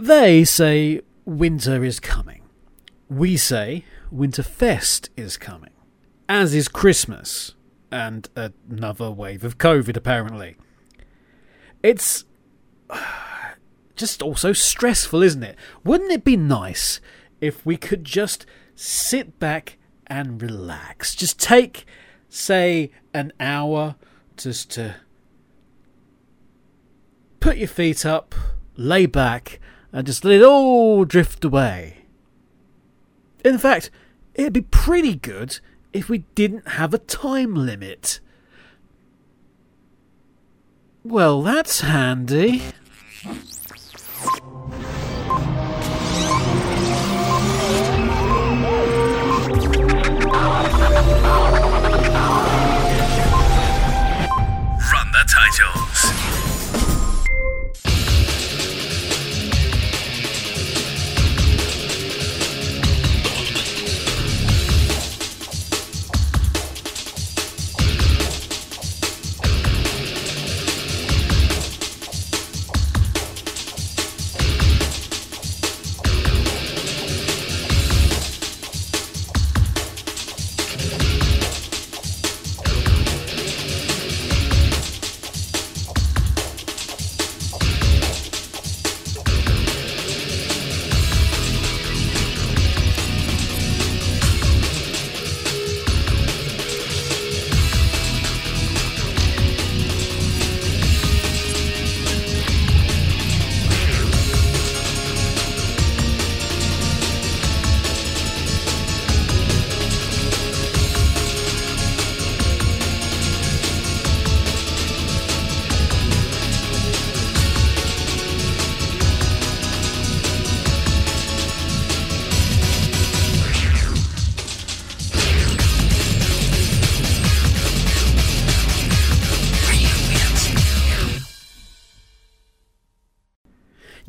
They say winter is coming. We say Winterfest is coming. As is Christmas. And another wave of COVID, apparently. It's just also stressful, isn't it? Wouldn't it be nice if we could just sit back and relax? Just take, say, an hour just to put your feet up, lay back, and just let it all drift away. In fact, it'd be pretty good if we didn't have a time limit. Well, that's handy.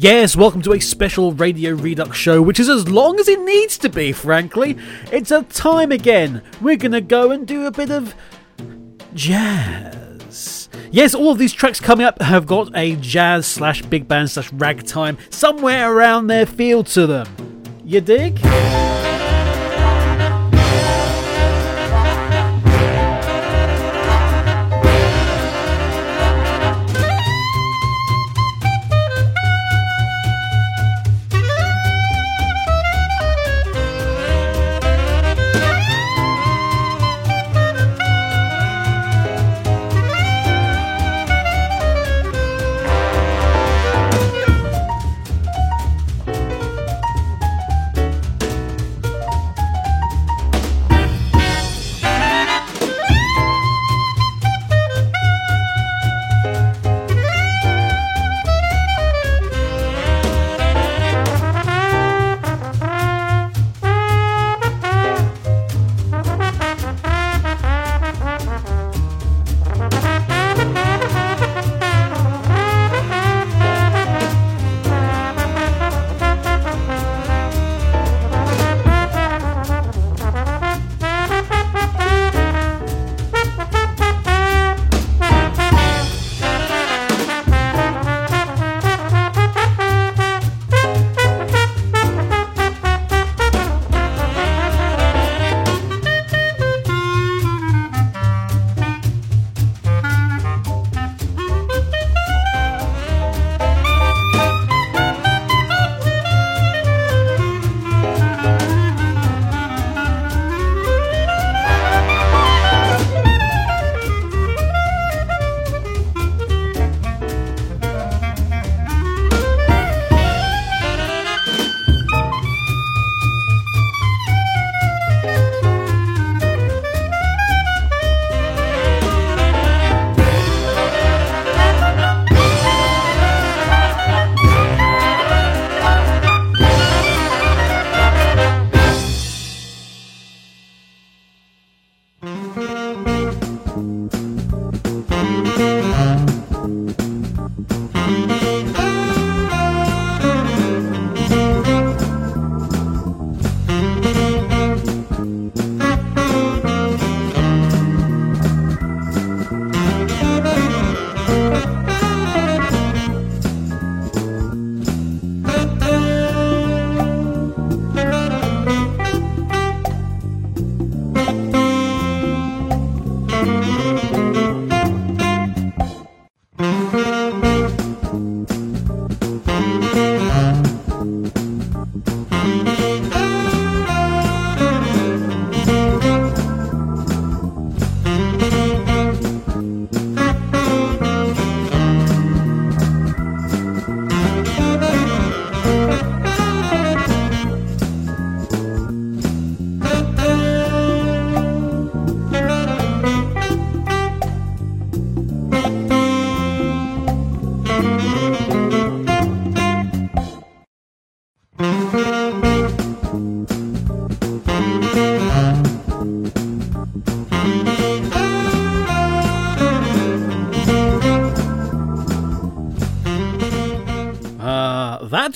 Yes, welcome to a special Radio Redux show, which is as long as it needs to be, frankly. It's a time again. We're gonna go and do a bit of jazz. Yes, all of these tracks coming up have got a jazz slash big band slash ragtime somewhere around their feel to them. You dig?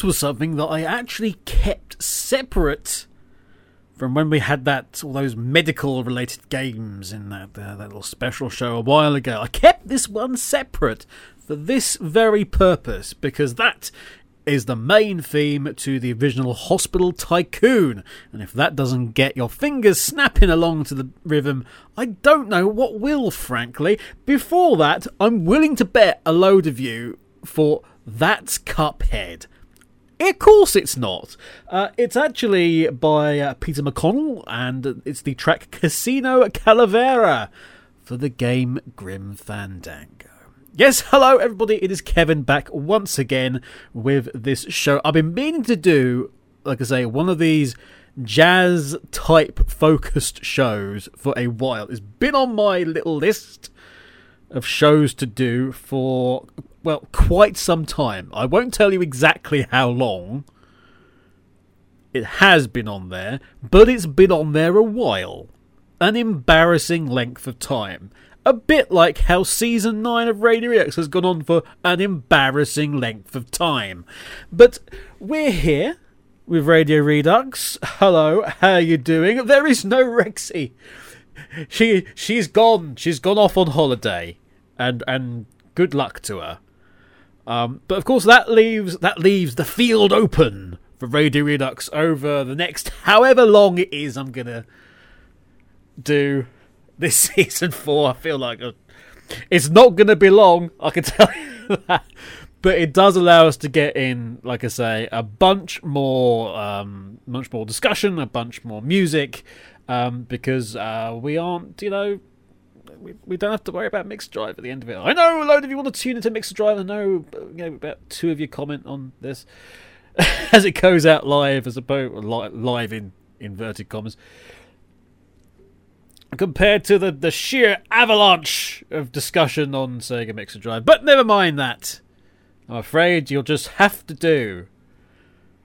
Was something that I actually kept separate from when we had that all those medical related games in that uh, that little special show a while ago. I kept this one separate for this very purpose because that is the main theme to the original Hospital Tycoon. And if that doesn't get your fingers snapping along to the rhythm, I don't know what will, frankly. Before that, I'm willing to bet a load of you for That's Cuphead. Of course, it's not. Uh, it's actually by uh, Peter McConnell, and it's the track Casino Calavera for the game Grim Fandango. Yes, hello everybody, it is Kevin back once again with this show. I've been meaning to do, like I say, one of these jazz type focused shows for a while. It's been on my little list of shows to do for, well, quite some time. I won't tell you exactly how long. It has been on there, but it's been on there a while. An embarrassing length of time a bit like how season 9 of Radio Redux has gone on for an embarrassing length of time. But we're here with Radio Redux. Hello, how are you doing? There is no Rexy. She she's gone. She's gone off on holiday. And and good luck to her. Um, but of course that leaves that leaves the field open for Radio Redux over the next however long it is I'm gonna do this season four. I feel like uh, it's not to be long. I can tell you that. But it does allow us to get in, like I say, a bunch more, um, much more discussion, a bunch more music, um, because uh, we aren't, you know, we, we don't have to worry about mixed drive at the end of it. I know a load of you want to tune into mixed drive. I know, you know about two of you comment on this as it goes out live, as opposed live in inverted commas compared to the, the sheer avalanche of discussion on Sega Mixer Drive. But never mind that. I'm afraid you'll just have to do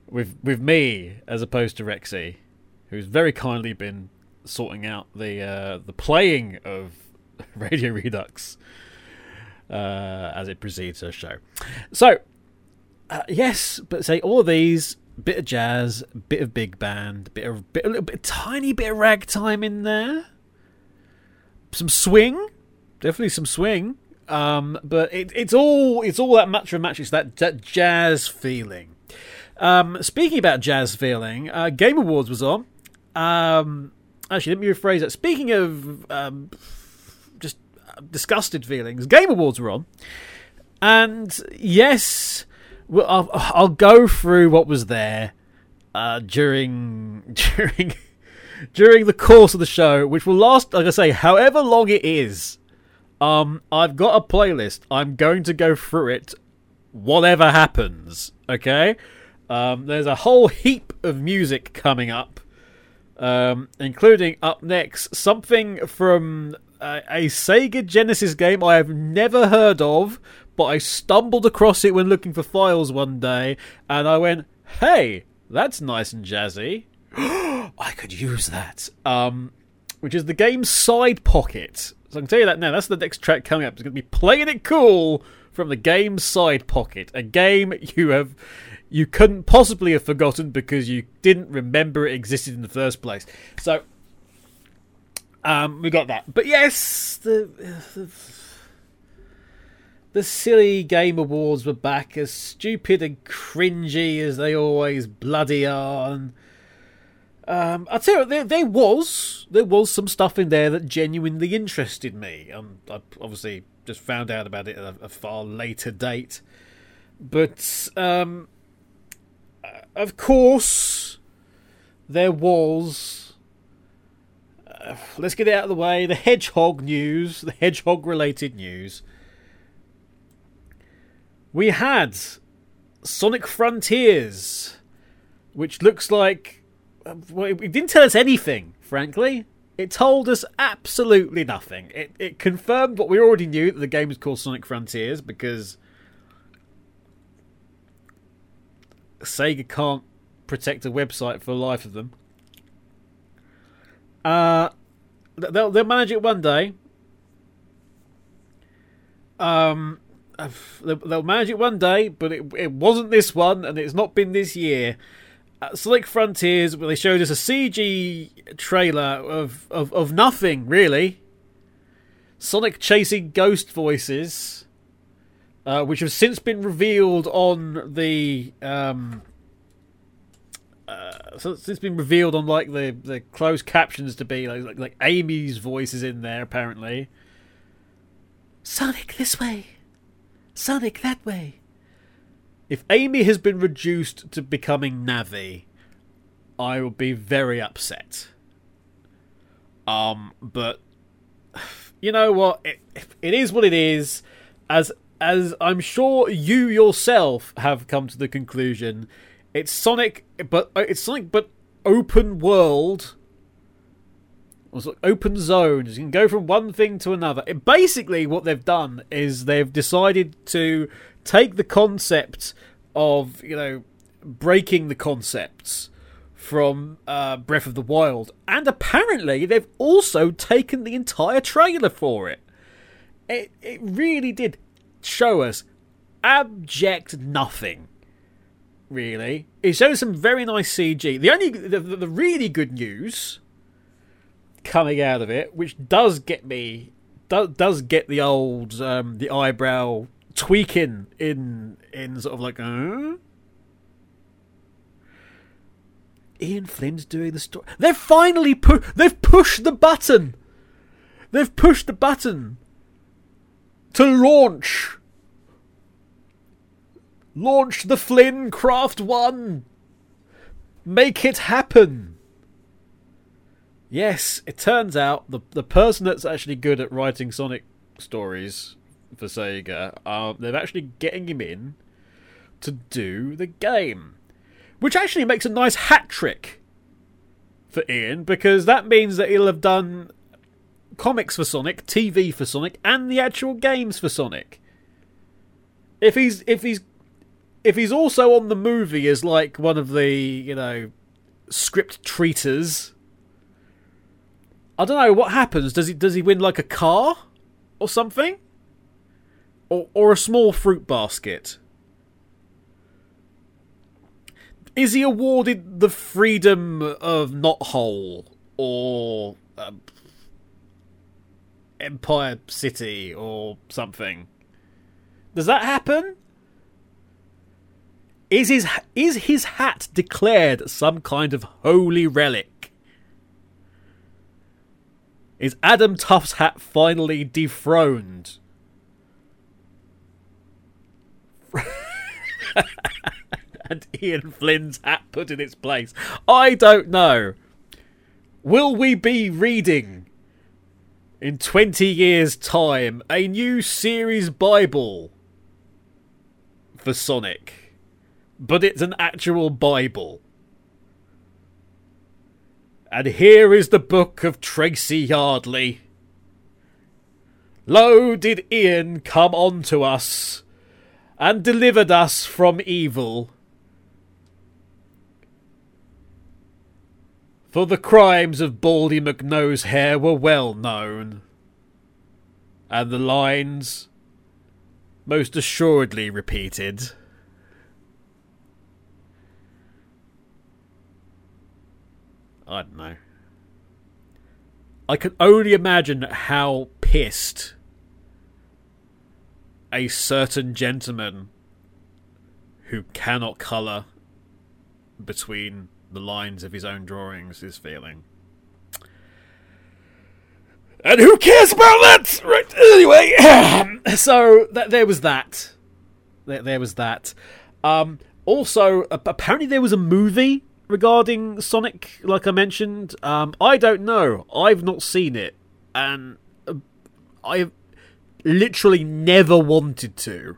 with with me as opposed to Rexy, who's very kindly been sorting out the uh, the playing of Radio Redux uh, as it precedes her show. So, uh, yes, but say all of these bit of jazz, bit of big band, bit of bit, a little bit, tiny bit of ragtime in there some swing, definitely some swing. Um, but it, it's all it's all that match and matches that that jazz feeling. Um, speaking about jazz feeling, uh, Game Awards was on. Um, actually, let me rephrase that. Speaking of um, just disgusted feelings, Game Awards were on, and yes, well, I'll, I'll go through what was there uh, during during during the course of the show, which will last, like I say, however long it is. Um, I've got a playlist. I'm going to go through it, whatever happens. Okay. Um, there's a whole heap of music coming up, um, including up next something from a, a Sega Genesis game I have never heard of, but I stumbled across it when looking for files one day, and I went, "Hey, that's nice and jazzy." I could use that. Um, which is the game's side pocket. So I can tell you that now. That's the next track coming up. It's going to be playing it cool from the game's side pocket. A game you have you couldn't possibly have forgotten because you didn't remember it existed in the first place. So um, we got that. But yes, the, the the silly game awards were back, as stupid and cringy as they always bloody are. And um, I'll tell you, there, there was there was some stuff in there that genuinely interested me. Um, I obviously just found out about it at a, a far later date, but um, of course, there was. Uh, let's get it out of the way. The hedgehog news, the hedgehog related news. We had Sonic Frontiers, which looks like well, it didn't tell us anything, frankly. It told us absolutely nothing. It, it confirmed what we already knew that the game is called Sonic Frontiers because Sega can't protect a website for the life of them. Uh, they'll they'll manage it one day. Um, they'll, manage it one day, but it, it wasn't this one, and it's not been this year. Uh, Sonic Frontiers, where they showed us a CG trailer of, of, of nothing, really. Sonic chasing ghost voices, uh, which have since been revealed on the. Um, uh, so it's been revealed on like the, the closed captions to be like, like like Amy's voice is in there apparently. Sonic this way, Sonic that way. If Amy has been reduced to becoming Navi, I will be very upset. Um, but you know what? It, it is what it is. As as I'm sure you yourself have come to the conclusion, it's Sonic, but uh, it's Sonic, but open world. Or sort of open zones. You can go from one thing to another. It, basically, what they've done is they've decided to take the concept of you know breaking the concepts from uh, Breath of the Wild, and apparently they've also taken the entire trailer for it. It it really did show us abject nothing. Really, it shows some very nice CG. The only the, the, really good news coming out of it, which does get me does does get the old um, the eyebrow tweaking in in sort of like uh? Ian Flynn's doing the story. They've finally put. They've pushed the button. They've pushed the button to launch. Launch the Flynn Craft One. Make it happen. Yes, it turns out the the person that's actually good at writing Sonic stories for Sega, they're actually getting him in to do the game. Which actually makes a nice hat trick for Ian, because that means that he'll have done comics for Sonic, TV for Sonic, and the actual games for Sonic. If he's if he's if he's also on the movie as like one of the, you know, script treaters, I don't know what happens. Does he does he win like a car or something? Or or a small fruit basket? Is he awarded the freedom of Knothole or uh, Empire City or something? Does that happen? Is his is his hat declared some kind of holy relic? Is Adam Tuff's hat finally dethroned? and Ian Flynn's hat put in its place. I don't know. Will we be reading in 20 years' time a new series Bible for Sonic? But it's an actual Bible. And here is the book of Tracy Yardley. Lo, did Ian come unto us and delivered us from evil. For the crimes of Baldy McNose hair were well known, and the lines most assuredly repeated. I don't know. I can only imagine how pissed a certain gentleman who cannot colour between the lines of his own drawings is feeling. And who cares about that? Right. Anyway, so th- there was that. There, there was that. Um, also, apparently, there was a movie regarding Sonic, like I mentioned. Um, I don't know. I've not seen it, and uh, I've literally never wanted to.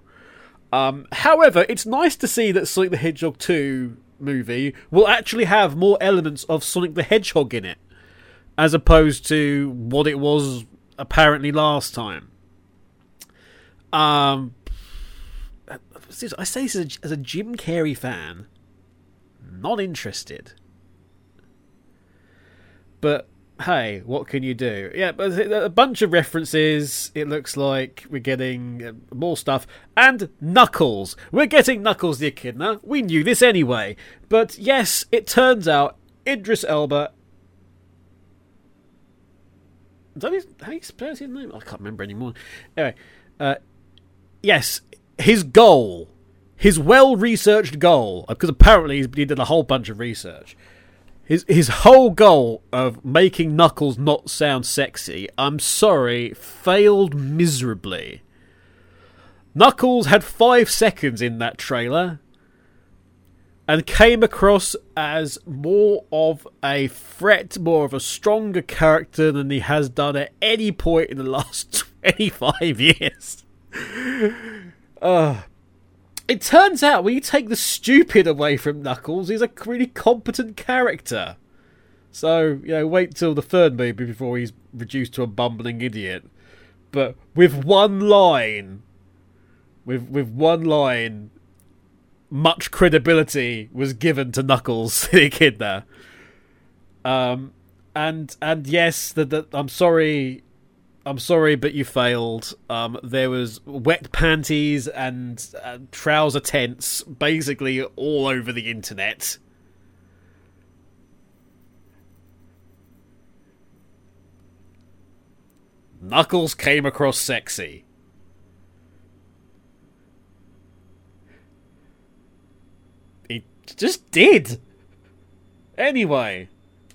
Um, however, it's nice to see that Sonic the Hedgehog 2 movie will actually have more elements of Sonic the Hedgehog in it, as opposed to what it was apparently last time. Um, I say this as a, as a Jim Carrey fan, not interested. But hey, what can you do? Yeah, but a bunch of references. It looks like we're getting uh, more stuff. And Knuckles. We're getting Knuckles the Echidna. We knew this anyway. But yes, it turns out Idris Elba. Is that his, how you his name? I can't remember anymore. Anyway, uh, yes, his goal, his well researched goal, because apparently he did a whole bunch of research his his whole goal of making Knuckles not sound sexy, I'm sorry, failed miserably. Knuckles had five seconds in that trailer and came across as more of a threat, more of a stronger character than he has done at any point in the last 25 years. uh, it turns out when you take the stupid away from Knuckles, he's a really competent character. So, you know, wait till the third movie before he's reduced to a bumbling idiot. But with one line, with with one line, much credibility was given to Knuckles, the kid there. Um, and and yes, the, I'm sorry I'm sorry, but you failed. Um, there was wet panties and uh, trouser tents basically all over the internet. Knuckles came across sexy. He just did. Anyway.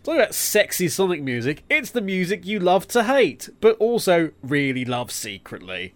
Talk about sexy Sonic music. It's the music you love to hate, but also really love secretly.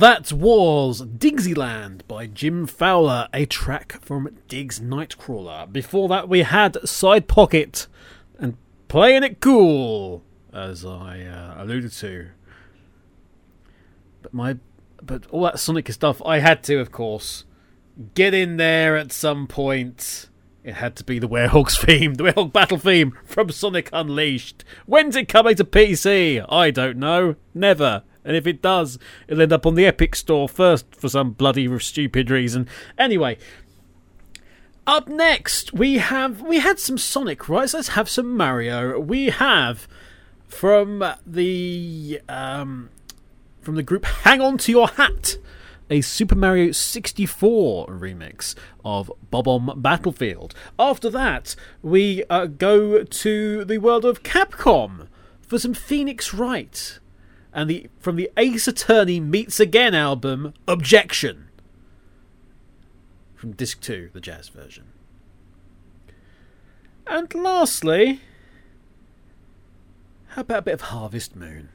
That was Diggsyland by Jim Fowler, a track from Diggs Nightcrawler. Before that, we had Side Pocket and Playing It Cool, as I uh, alluded to. But my, but all that Sonic stuff, I had to, of course, get in there at some point. It had to be the Werehog's theme, the Werehog battle theme from Sonic Unleashed. When's it coming to PC? I don't know. Never. And if it does, it'll end up on the Epic Store first for some bloody stupid reason. Anyway, up next we have we had some Sonic, right? So let's have some Mario. We have from the um, from the group Hang On to Your Hat, a Super Mario 64 remix of Bob-omb Battlefield. After that, we uh, go to the world of Capcom for some Phoenix Wright and the from the Ace Attorney Meets Again album, Objection. From disc 2, the jazz version. And lastly, how about a bit of Harvest Moon?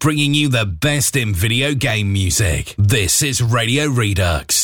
Bringing you the best in video game music. This is Radio Redux.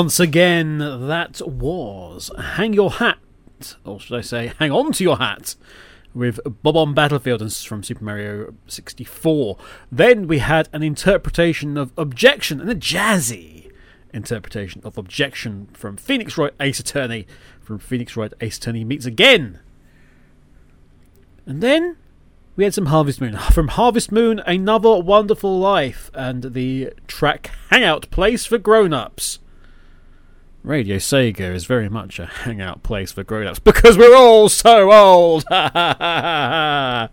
Once again, that was Hang Your Hat, or should I say, Hang On to Your Hat, with Bob-omb Battlefield and from Super Mario 64. Then we had an interpretation of Objection, and a jazzy interpretation of Objection from Phoenix Wright Ace Attorney, from Phoenix Wright Ace Attorney Meets Again. And then we had some Harvest Moon. From Harvest Moon, Another Wonderful Life, and the track Hangout Place for Grown Ups. Radio Sega is very much a hangout place for grown ups because we're all so old!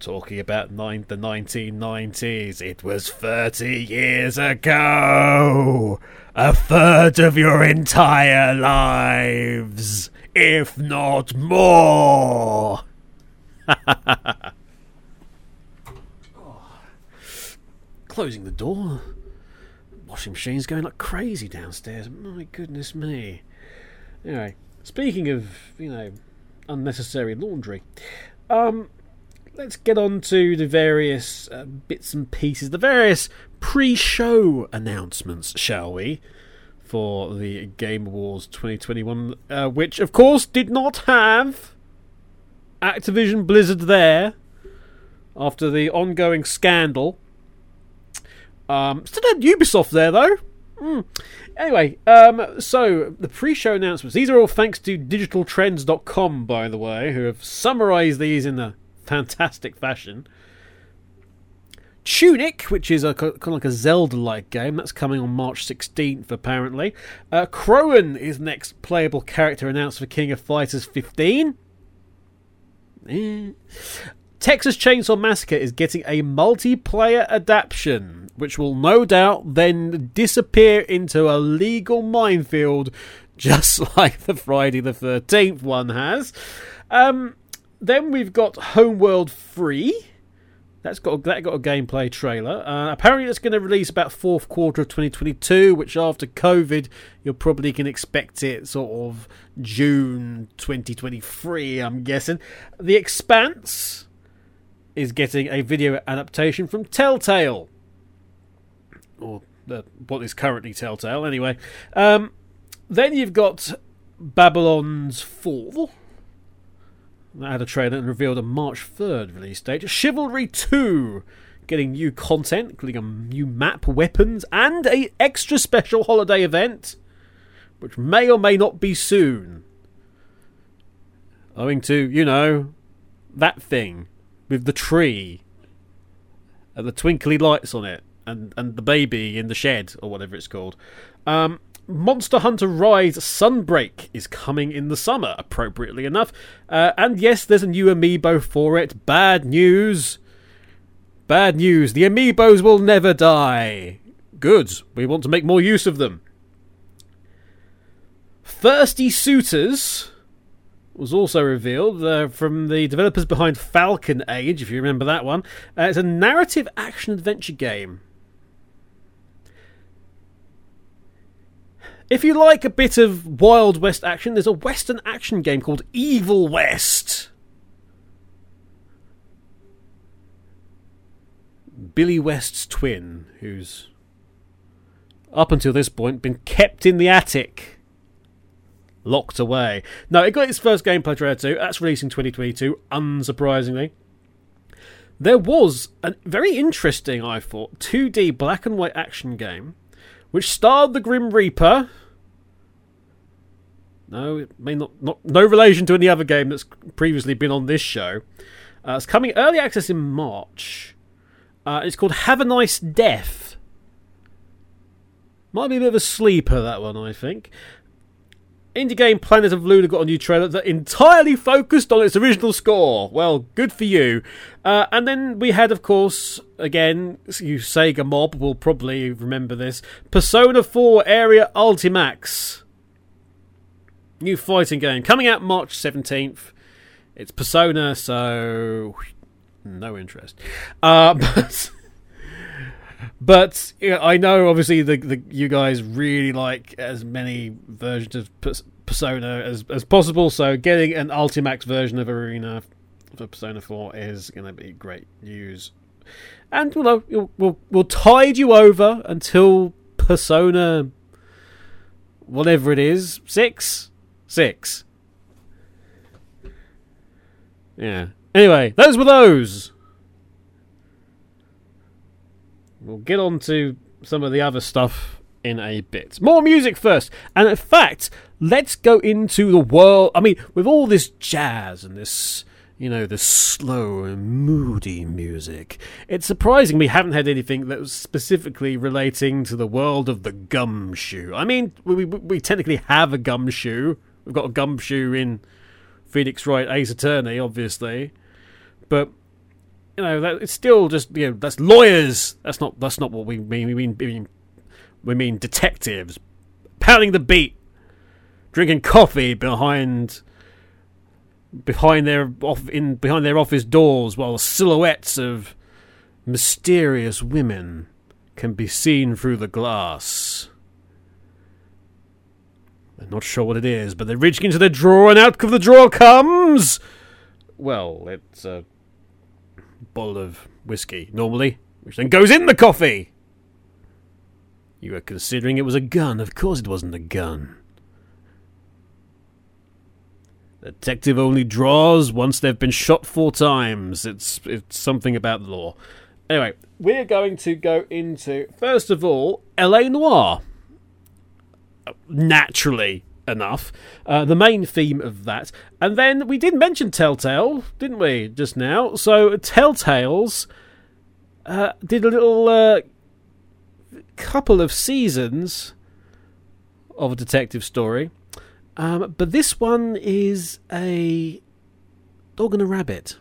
Talking about nine, the 1990s, it was 30 years ago! A third of your entire lives, if not more! Oh. Closing the door washing machine's going like crazy downstairs. My goodness me. Anyway, speaking of, you know, unnecessary laundry, um, let's get on to the various uh, bits and pieces, the various pre show announcements, shall we? For the Game Awards 2021, uh, which of course did not have Activision Blizzard there after the ongoing scandal um, still had Ubisoft there though. Mm. Anyway, um, so the pre-show announcements. These are all thanks to digitaltrends.com, by the way, who have summarised these in a fantastic fashion. Tunic, which is a kind of like a Zelda-like game, that's coming on March 16th, apparently. Uh, Krohnen is next playable character announced for King of Fighters 15. Eh. Texas Chainsaw Massacre is getting a multiplayer adaptation which will no doubt then disappear into a legal minefield, just like the Friday the 13th one has. Um, then we've got Homeworld 3. That's got that got a gameplay trailer. Uh, apparently, it's going to release about fourth quarter of 2022, which after COVID, you probably can expect it sort of June 2023. I'm guessing. The Expanse is getting a video adaptation from Telltale or what is currently Telltale, anyway. Um, then you've got Babylon's Fall. That had a trailer and revealed a March 3rd release date. Chivalry 2 getting new content, including a new map, weapons, and a extra special holiday event, which may or may not be soon. Owing to, you know, that thing with the tree and the twinkly lights on it and and the baby in the shed or whatever it's called. Um, Monster Hunter Rise Sunbreak is coming in the summer, appropriately enough. Uh, and yes, there's a new amiibo for it. Bad news. Bad news. The amiibos will never die. Good. We want to make more use of them. Thirsty Suitors was also revealed uh, from the developers behind Falcon Age, if you remember that one. Uh, it's a narrative action adventure game If you like a bit of Wild West action, there's a Western action game called Evil West. Billy West's twin, who's up until this point been kept in the attic, locked away. No, it got its first gameplay trailer too. That's releasing 2022, unsurprisingly. There was a very interesting, I thought, 2D black and white action game which starred the Grim Reaper. No, it may not, not no relation to any other game that's previously been on this show. Uh, it's coming early access in March. Uh, it's called Have a Nice Death. Might be a bit of a sleeper that one, I think. Indie game Planet of Luna got a new trailer that entirely focused on its original score. Well, good for you. Uh, and then we had, of course, again, you Sega mob will probably remember this Persona 4 Arena Ultimax. New fighting game coming out March 17th. It's Persona, so no interest. Uh, but but I know obviously the, the you guys really like as many versions of Persona as as possible. So getting an Ultimax version of Arena for Persona Four is going to be great news, and you know we'll we'll tide you over until Persona, whatever it is, six, six. Yeah. Anyway, those were those. We'll get on to some of the other stuff in a bit. More music first. And in fact, let's go into the world. I mean, with all this jazz and this, you know, this slow and moody music, it's surprising we haven't had anything that was specifically relating to the world of the gumshoe. I mean, we, we, we technically have a gumshoe. We've got a gumshoe in Phoenix Wright Ace Attorney, obviously. But you know, that, it's still just you know that's lawyers. That's not that's not what we mean. We mean we mean, we mean detectives pounding the beat, drinking coffee behind behind their off in behind their office doors while silhouettes of mysterious women can be seen through the glass. They're not sure what it is, but they're reaching into the drawer, and out of the drawer comes. Well, it's a bottle of whiskey, normally, which then goes in the coffee. You were considering it was a gun. Of course, it wasn't a gun. The detective only draws once they've been shot four times. It's it's something about the law. Anyway, we're going to go into first of all L.A. Noire naturally enough, uh, the main theme of that. And then we did mention Telltale, didn't we, just now? So Telltales uh, did a little uh, couple of seasons of a detective story. Um, but this one is a dog and a rabbit.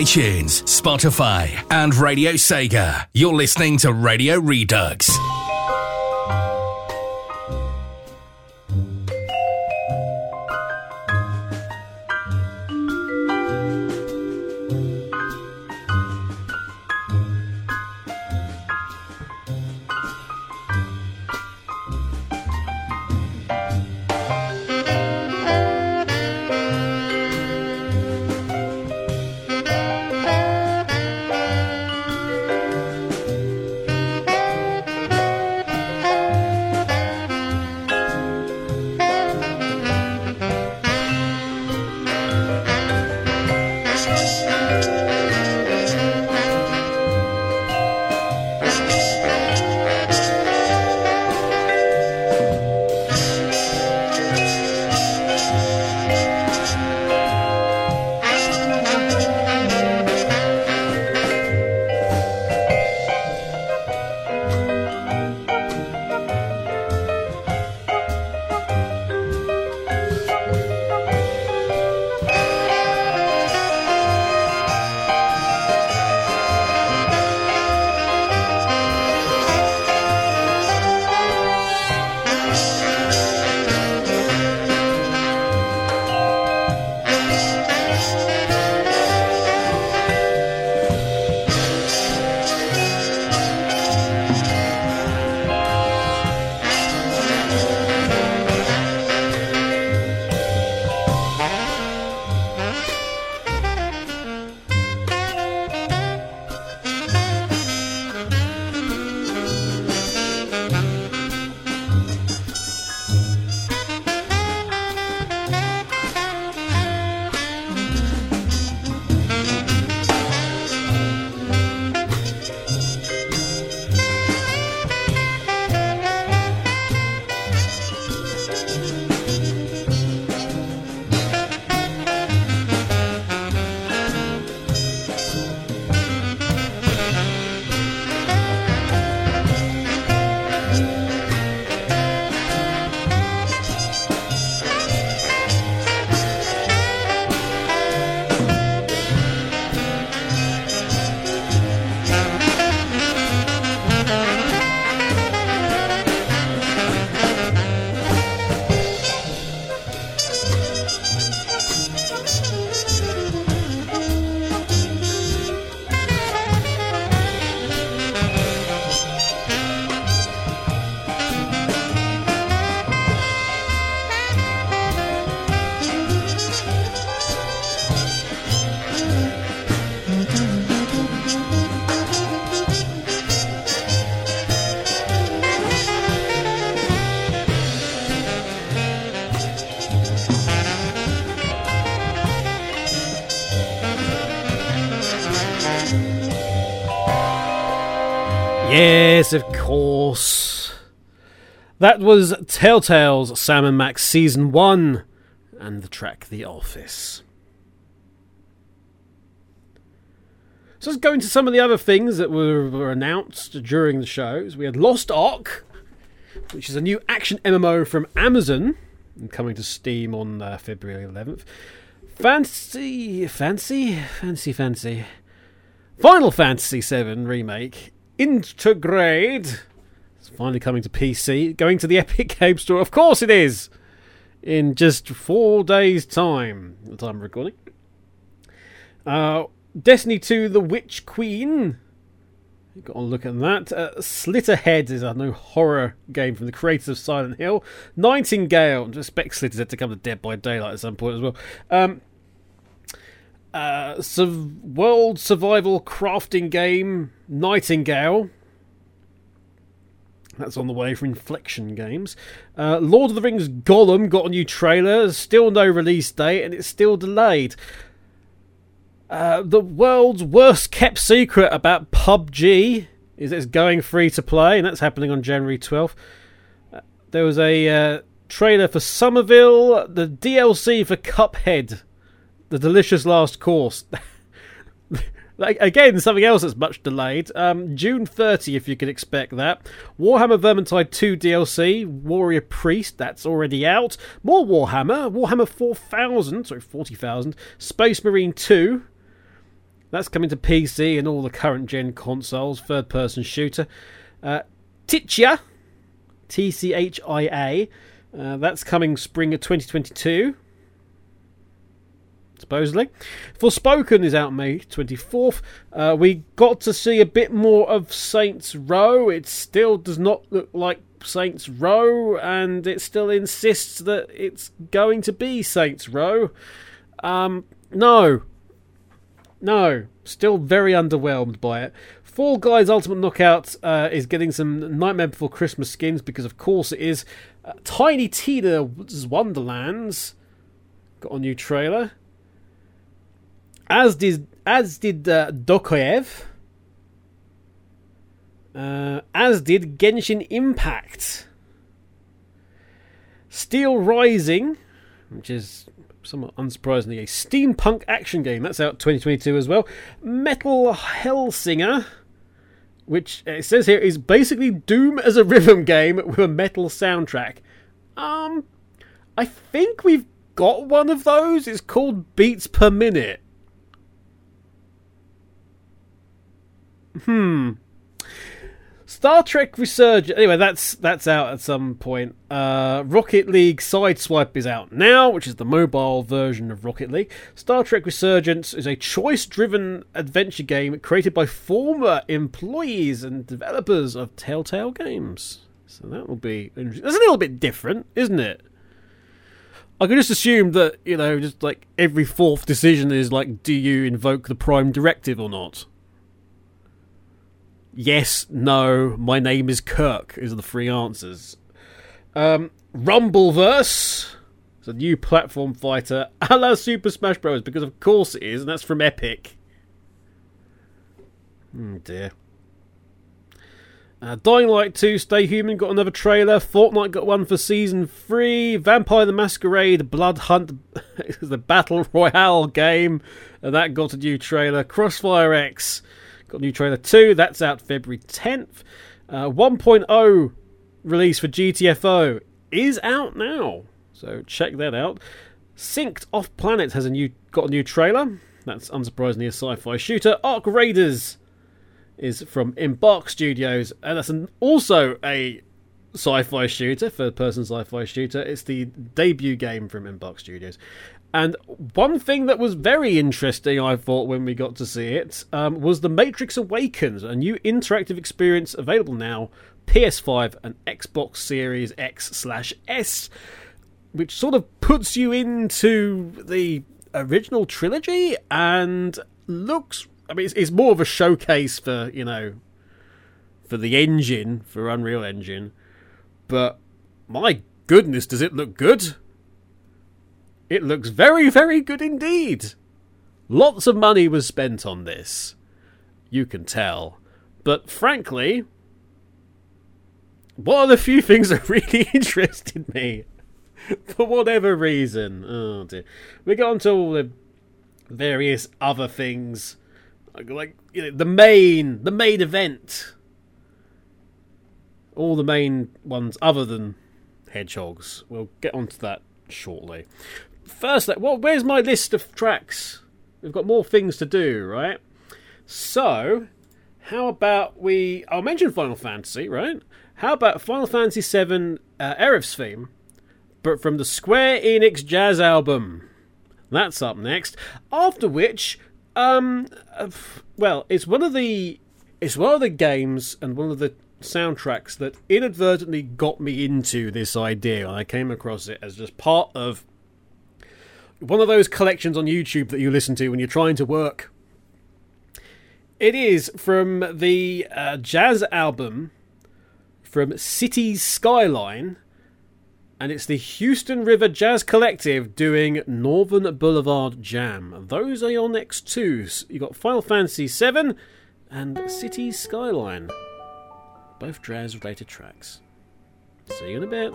iTunes, Spotify, and Radio Sega. You're listening to Radio Redux. That was Telltale's Sam and Max Season 1 and the track The Office. So let's go into some of the other things that were, were announced during the shows. We had Lost Ark, which is a new action MMO from Amazon, coming to Steam on uh, February 11th. Fancy, fancy, fancy, fancy. Final Fantasy VII Remake, Intergrade. Finally coming to PC. Going to the Epic Game Store. Of course it is! In just four days' time. The time of recording. Uh, Destiny 2 The Witch Queen. Got a look at that. Uh, Slitterhead is a new horror game from the creators of Silent Hill. Nightingale. I expect Slitterhead to come to Dead by Daylight at some point as well. Um, uh, world survival crafting game Nightingale. That's on the way for Inflection Games. Uh, Lord of the Rings Gollum got a new trailer, still no release date, and it's still delayed. Uh, the world's worst kept secret about PUBG is it's going free to play, and that's happening on January 12th. Uh, there was a uh, trailer for Somerville, the DLC for Cuphead the delicious last course. like again, something else that's much delayed. Um, June 30, if you can expect that. Warhammer Vermintide 2 DLC, Warrior Priest, that's already out. More Warhammer, Warhammer 4000, sorry, 40,000. Space Marine 2, that's coming to PC and all the current gen consoles. Third person shooter. Uh, Tchia, T C H I A, uh, that's coming spring of 2022 supposedly. Forspoken is out May 24th. Uh, we got to see a bit more of Saints Row. It still does not look like Saints Row, and it still insists that it's going to be Saints Row. Um, no. No. Still very underwhelmed by it. Fall Guys Ultimate Knockout uh, is getting some Nightmare Before Christmas skins because, of course, it is. Uh, Tiny Tina's Wonderlands got a new trailer as did as did uh, Dokev, uh, as did Genshin Impact. Steel Rising, which is somewhat unsurprisingly a steampunk action game, that's out 2022 as well. Metal Hellsinger, which it says here is basically Doom as a rhythm game with a metal soundtrack. Um, I think we've got one of those. It's called Beats Per Minute. Hmm. Star Trek Resurgence. Anyway, that's that's out at some point. Uh, Rocket League Sideswipe is out now, which is the mobile version of Rocket League. Star Trek Resurgence is a choice-driven adventure game created by former employees and developers of Telltale Games. So that will be interesting. That's a little bit different, isn't it? I could just assume that you know, just like every fourth decision is like, do you invoke the Prime Directive or not? Yes, no, my name is Kirk, is the three answers. Um, Rumbleverse. It's a new platform fighter a la Super Smash Bros. because of course it is, and that's from Epic. Oh dear. Uh, Dying Light 2 Stay Human got another trailer. Fortnite got one for Season 3. Vampire the Masquerade Blood Hunt is the Battle Royale game, and that got a new trailer. Crossfire X Got new trailer 2, that's out February 10th. Uh, 1.0 release for GTFO is out now, so check that out. Synced Off Planet has a new got a new trailer. That's unsurprisingly a sci-fi shooter. Arc Raiders is from Embark Studios, and that's an, also a sci-fi shooter, third-person sci-fi shooter. It's the debut game from Embark Studios. And one thing that was very interesting, I thought, when we got to see it, um, was The Matrix Awakens, a new interactive experience available now, PS5 and Xbox Series X slash S, which sort of puts you into the original trilogy and looks. I mean, it's, it's more of a showcase for you know, for the engine for Unreal Engine, but my goodness, does it look good? It looks very, very good indeed. Lots of money was spent on this. You can tell. But frankly, What are the few things that really interested me? For whatever reason. Oh dear. We got onto all the various other things. Like, like you know, the main the main event. All the main ones other than hedgehogs. We'll get onto that shortly. First, like, well, where's my list of tracks? We've got more things to do, right? So, how about we? I'll mention Final Fantasy, right? How about Final Fantasy VII uh, theme, but from the Square Enix Jazz album? That's up next. After which, um, well, it's one of the it's one of the games and one of the soundtracks that inadvertently got me into this idea. I came across it as just part of one of those collections on YouTube that you listen to when you're trying to work. It is from the uh, jazz album from City Skyline, and it's the Houston River Jazz Collective doing Northern Boulevard Jam. Those are your next two. You got Final Fantasy VII and City Skyline, both jazz-related tracks. See you in a bit.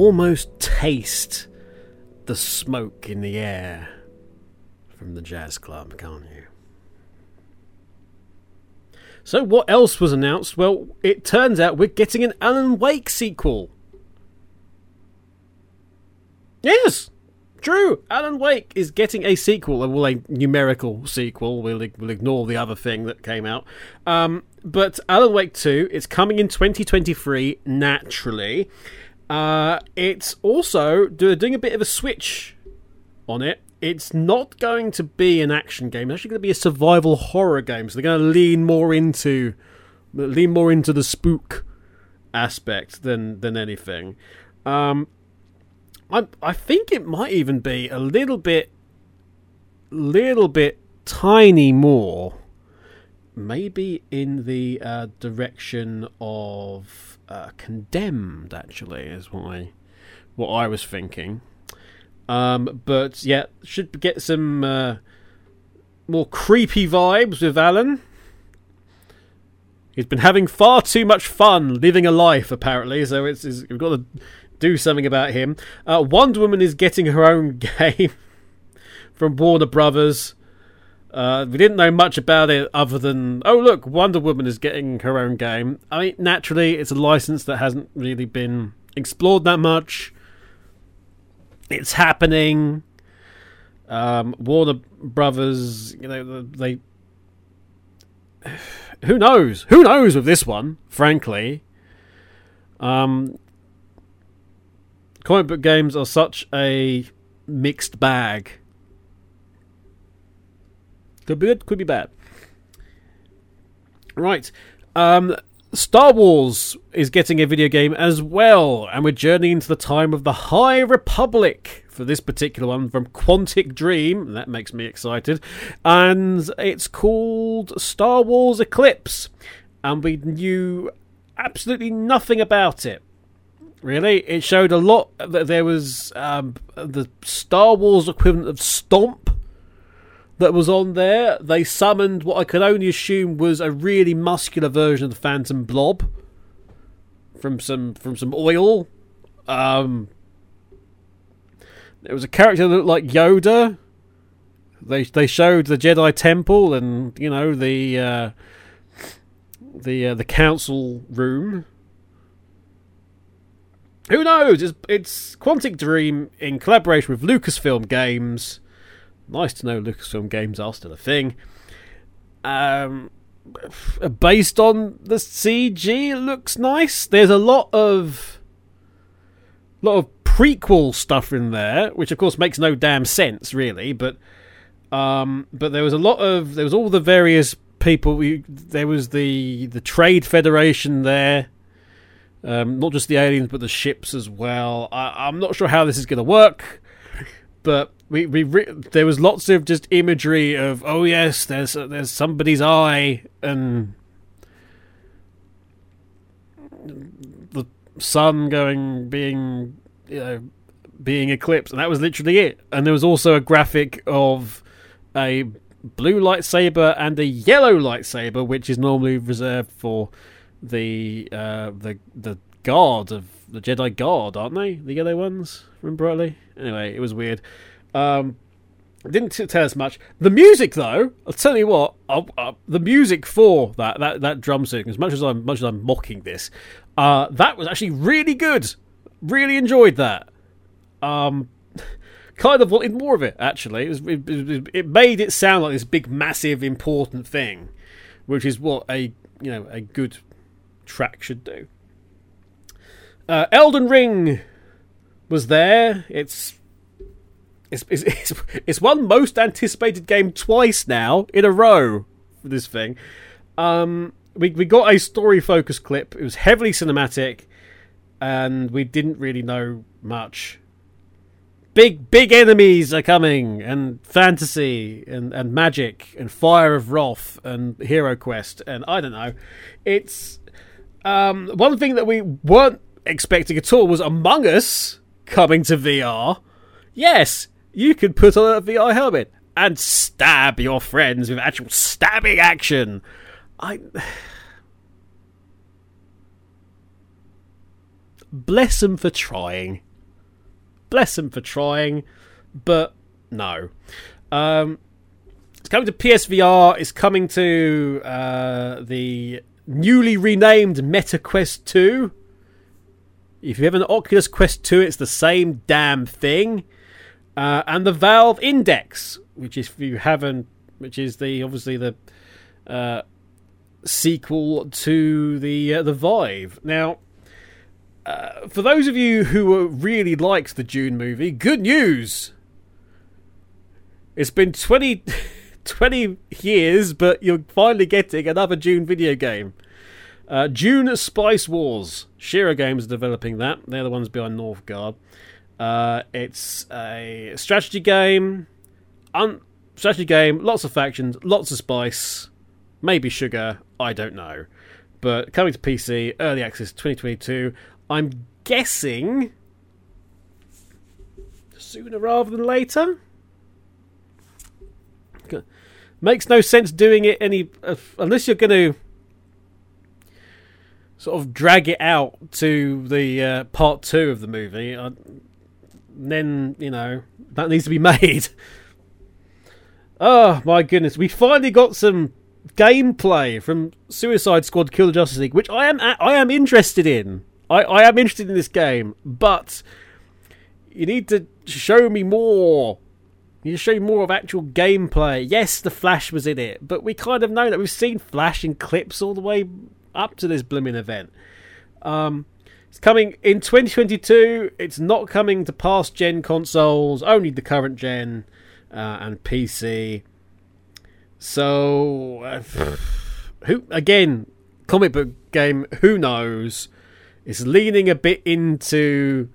Almost taste the smoke in the air from the jazz club, can't you? So, what else was announced? Well, it turns out we're getting an Alan Wake sequel. Yes, true. Alan Wake is getting a sequel, well, a numerical sequel. We'll, we'll ignore the other thing that came out. Um, but Alan Wake 2, it's coming in 2023, naturally. Uh, it's also doing a bit of a switch on it it's not going to be an action game. It's actually going to be a survival horror game. So they're going to lean more into lean more into the spook aspect than than anything. Um, I I think it might even be a little bit, little bit tiny more, maybe in the uh, direction of uh, condemned. Actually, is what I what I was thinking. Um, but yeah, should get some uh, more creepy vibes with Alan. He's been having far too much fun living a life, apparently. So it's, it's we've got to do something about him. Uh, Wonder Woman is getting her own game from Warner Brothers. Uh, we didn't know much about it other than oh look, Wonder Woman is getting her own game. I mean, naturally, it's a license that hasn't really been explored that much. It's happening. Um, Warner Brothers, you know, they. Who knows? Who knows with this one? Frankly, um, comic book games are such a mixed bag. Could be good, could be bad. Right. Um, Star Wars is getting a video game as well, and we're journeying into the time of the High Republic for this particular one from Quantic Dream. That makes me excited. And it's called Star Wars Eclipse, and we knew absolutely nothing about it. Really, it showed a lot. That there was um, the Star Wars equivalent of Stomp that was on there. They summoned what I could only assume was a really muscular version of the Phantom Blob from some from some oil. Um, there was a character that looked like Yoda. They they showed the Jedi Temple and you know the uh, the uh, the council room. Who knows? It's, it's Quantic Dream in collaboration with Lucasfilm Games Nice to know Lucasfilm games are still a thing. Um, based on the CG, it looks nice. There's a lot of lot of prequel stuff in there, which of course makes no damn sense, really. But um, but there was a lot of there was all the various people. We, there was the the Trade Federation there. Um, not just the aliens, but the ships as well. I, I'm not sure how this is going to work, but we we re- there was lots of just imagery of oh yes there's there's somebody's eye and the sun going being you know being eclipsed. And that was literally it. And there was also a graphic of a blue lightsaber and a yellow lightsaber which is normally reserved for the uh, the the guard of the Jedi guard aren't they? The yellow ones remember rightly anyway it was weird um, didn't tell us much. The music, though, I'll tell you what. I'll, uh, the music for that that that drum sequence, as much as I'm much as I'm mocking this, uh, that was actually really good. Really enjoyed that. Um, kind of wanted more of it. Actually, it, was, it, it made it sound like this big, massive, important thing, which is what a you know a good track should do. Uh, Elden Ring was there. It's it's, it's, it's it's won most anticipated game twice now in a row for this thing. Um, we we got a story focused clip. It was heavily cinematic, and we didn't really know much. Big big enemies are coming, and fantasy, and and magic, and Fire of Wrath, and Hero Quest, and I don't know. It's um, one thing that we weren't expecting at all was Among Us coming to VR. Yes, you could put on a VR helmet and stab your friends with actual stabbing action. I. bless them for trying. Bless them for trying, but no. Um, it's coming to PSVR. It's coming to uh, the newly renamed MetaQuest 2. If you have an Oculus Quest 2, it's the same damn thing. Uh, and the Valve Index, which is if you haven't, which is the obviously the uh, sequel to the uh, the Vive. Now, uh, for those of you who really liked the Dune movie, good news. It's been 20, 20 years, but you're finally getting another Dune video game. Uh, Dune Spice Wars. Shiro Games are developing that. They're the ones behind Northgard. Uh, it's a strategy game. Un- strategy game, lots of factions, lots of spice, maybe sugar, I don't know. But coming to PC, early access 2022. I'm guessing sooner rather than later. Makes no sense doing it any unless you're going to sort of drag it out to the uh, part two of the movie. Uh, then you know that needs to be made. oh my goodness, we finally got some gameplay from Suicide Squad: Kill the Justice League, which I am I am interested in. I, I am interested in this game, but you need to show me more. You show me more of actual gameplay. Yes, the Flash was in it, but we kind of know that we've seen Flash in clips all the way up to this blooming event. Um, it's coming in 2022. It's not coming to past gen consoles, only the current gen uh, and PC. So, uh, who again, comic book game? Who knows? It's leaning a bit into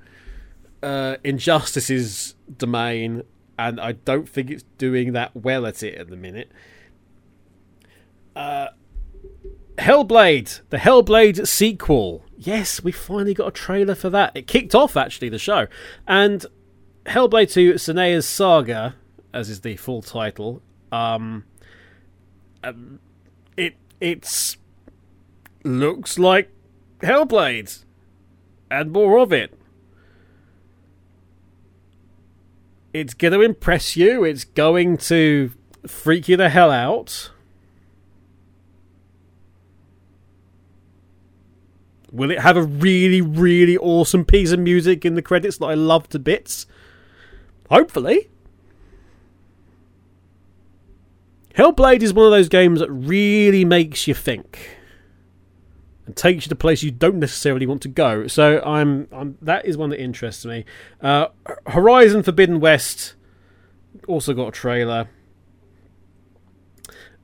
uh, Injustice's domain, and I don't think it's doing that well at it at the minute. Uh, Hellblade, the Hellblade sequel. Yes, we finally got a trailer for that. It kicked off actually the show, and Hellblade 2: Senua's Saga, as is the full title. Um, um it it's looks like Hellblade, and more of it. It's going to impress you. It's going to freak you the hell out. Will it have a really, really awesome piece of music in the credits that I love to bits? Hopefully. Hellblade is one of those games that really makes you think and takes you to places you don't necessarily want to go. So I'm, I'm that is one that interests me. Uh, Horizon Forbidden West also got a trailer.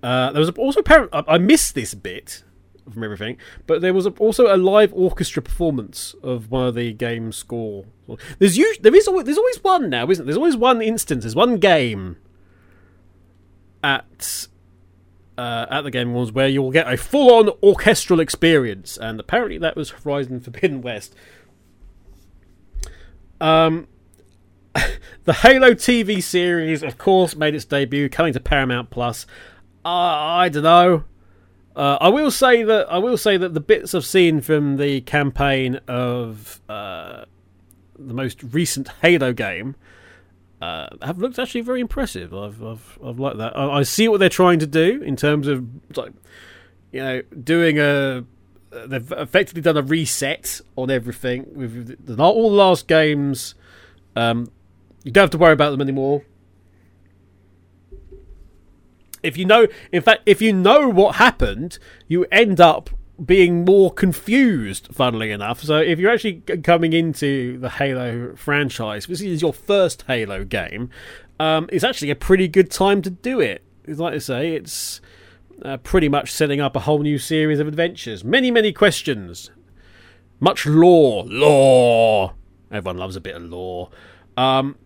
Uh, there was also apparent. I missed this bit from everything. But there was a, also a live orchestra performance of one of the game's score. There's usually, there is always, there's always one now, isn't there? There's always one instance, there's one game at uh, at the Game Awards where you'll get a full-on orchestral experience, and apparently that was Horizon Forbidden West. Um, the Halo TV series, of course, made its debut, coming to Paramount Plus. Uh, I don't know. Uh, I will say that I will say that the bits I've seen from the campaign of uh, the most recent Halo game uh, have looked actually very impressive. I've I've, I've liked that. I, I, see what they're trying to do in terms of like you know doing a. They've effectively done a reset on everything with the, all the last games. Um, you don't have to worry about them anymore if you know, in fact, if you know what happened, you end up being more confused, funnily enough. So if you're actually coming into the Halo franchise, this is your first Halo game, um, it's actually a pretty good time to do it. It's like I say, it's uh, pretty much setting up a whole new series of adventures. Many, many questions. Much lore. Lore. Everyone loves a bit of lore. Um,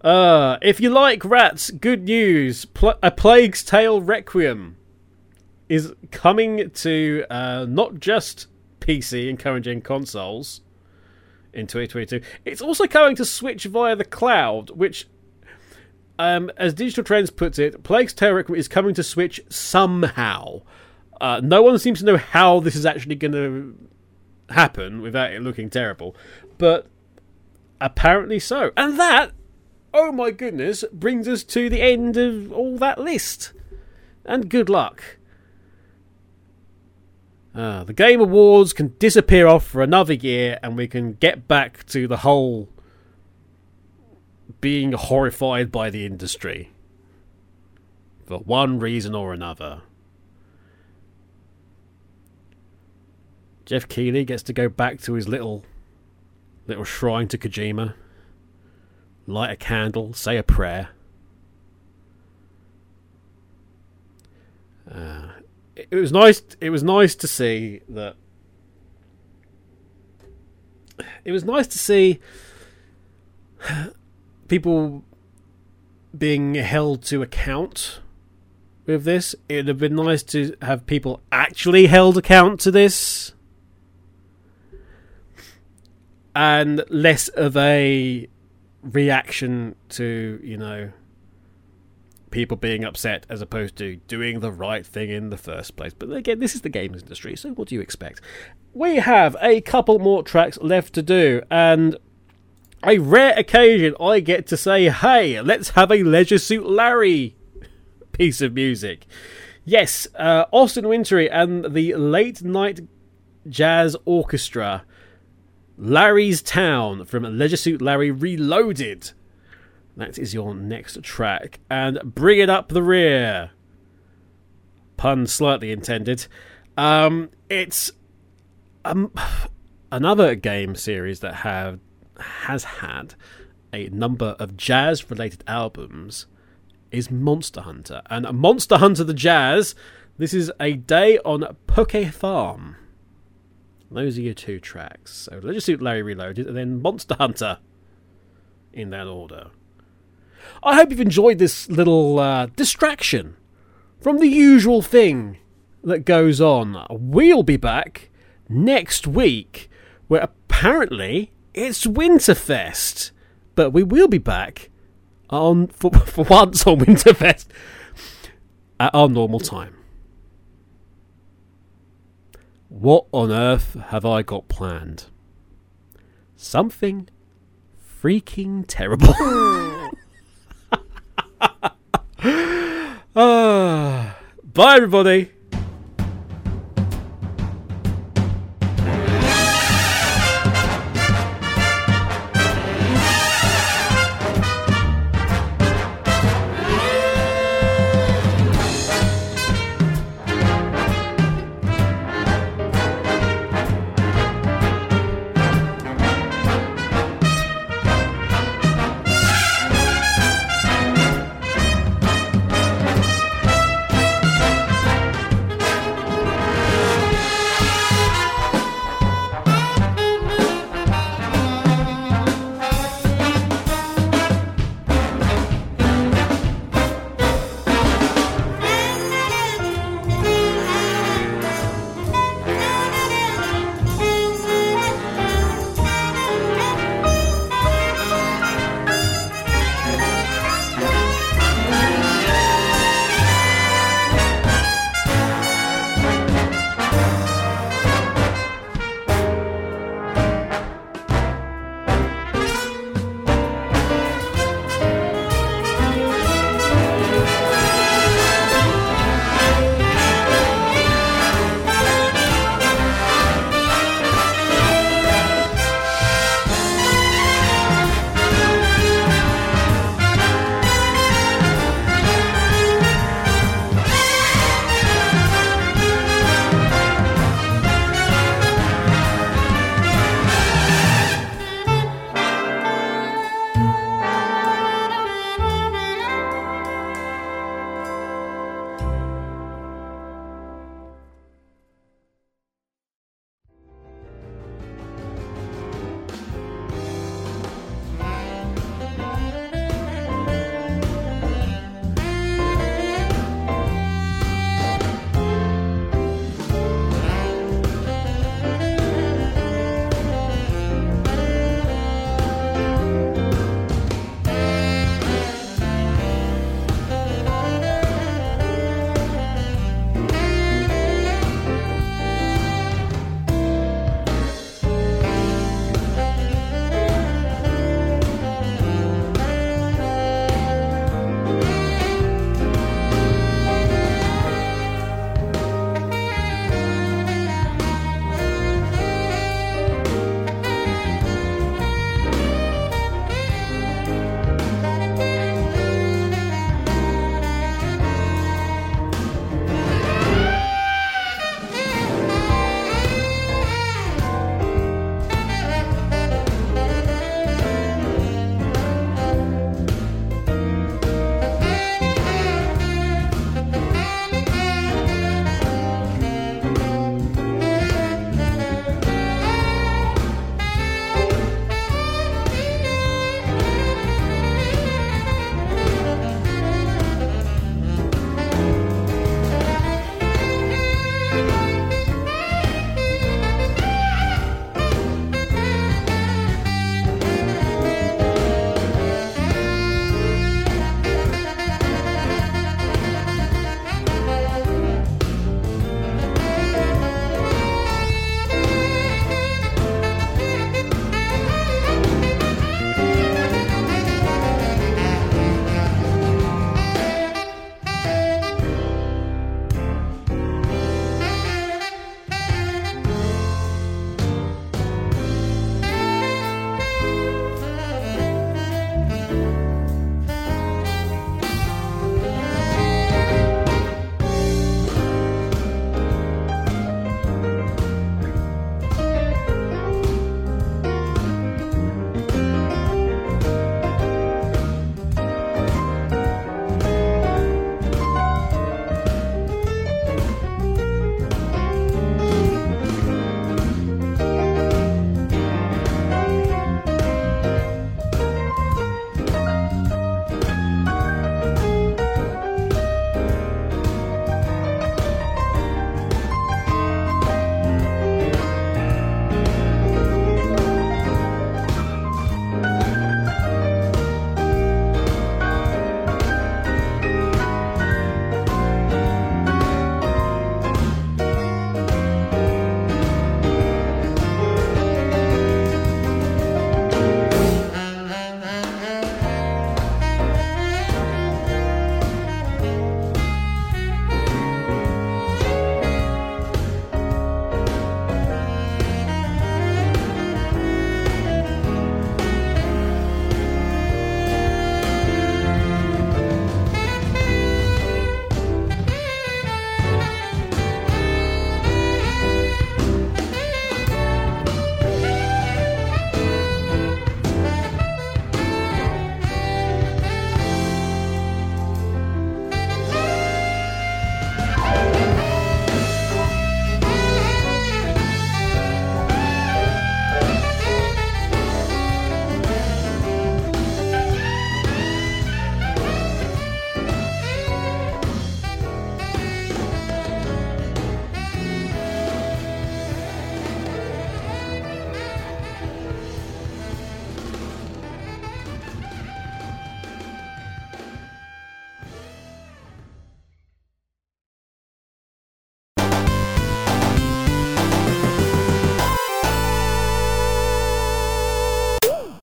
Uh, if you like rats, good news. Pl- a Plague's Tale Requiem is coming to uh, not just PC and current gen consoles in 2022. It's also coming to Switch via the cloud, which, um, as Digital Trends puts it, Plague's Tale Requiem is coming to Switch somehow. Uh, no one seems to know how this is actually going to happen without it looking terrible, but apparently so. And that, oh my goodness, brings us to the end of all that list. And good luck. Uh, the Game Awards can disappear off for another year, and we can get back to the whole being horrified by the industry for one reason or another. Geoff Keighley gets to go back to his little little shrine to Kojima, light a candle, say a prayer. Uh, it, it was nice. It was nice to see that. It was nice to see people being held to account with this. It'd have been nice to have people actually held account to this. And less of a reaction to, you know, people being upset as opposed to doing the right thing in the first place. But again, this is the games industry, so what do you expect? We have a couple more tracks left to do, and a rare occasion I get to say, hey, let's have a Leisure Suit Larry piece of music. Yes, uh, Austin Wintory and the Late Night Jazz Orchestra. Larry's Town from Leisure Suit Larry Reloaded. That is your next track. And Bring It Up the Rear. Pun slightly intended. Um, it's um, another game series that have has had a number of jazz related albums is Monster Hunter. And Monster Hunter the Jazz, this is a day on Pokke Farm. Those are your two tracks. So Leisure Suit Larry Reloaded and then Monster Hunter in that order. I hope you've enjoyed this little uh, distraction from the usual thing that goes on. We'll be back next week where apparently it's Winterfest. But we will be back on for, for once on Winterfest at our normal time. What on earth have I got planned? Something freaking terrible. ah, bye, everybody.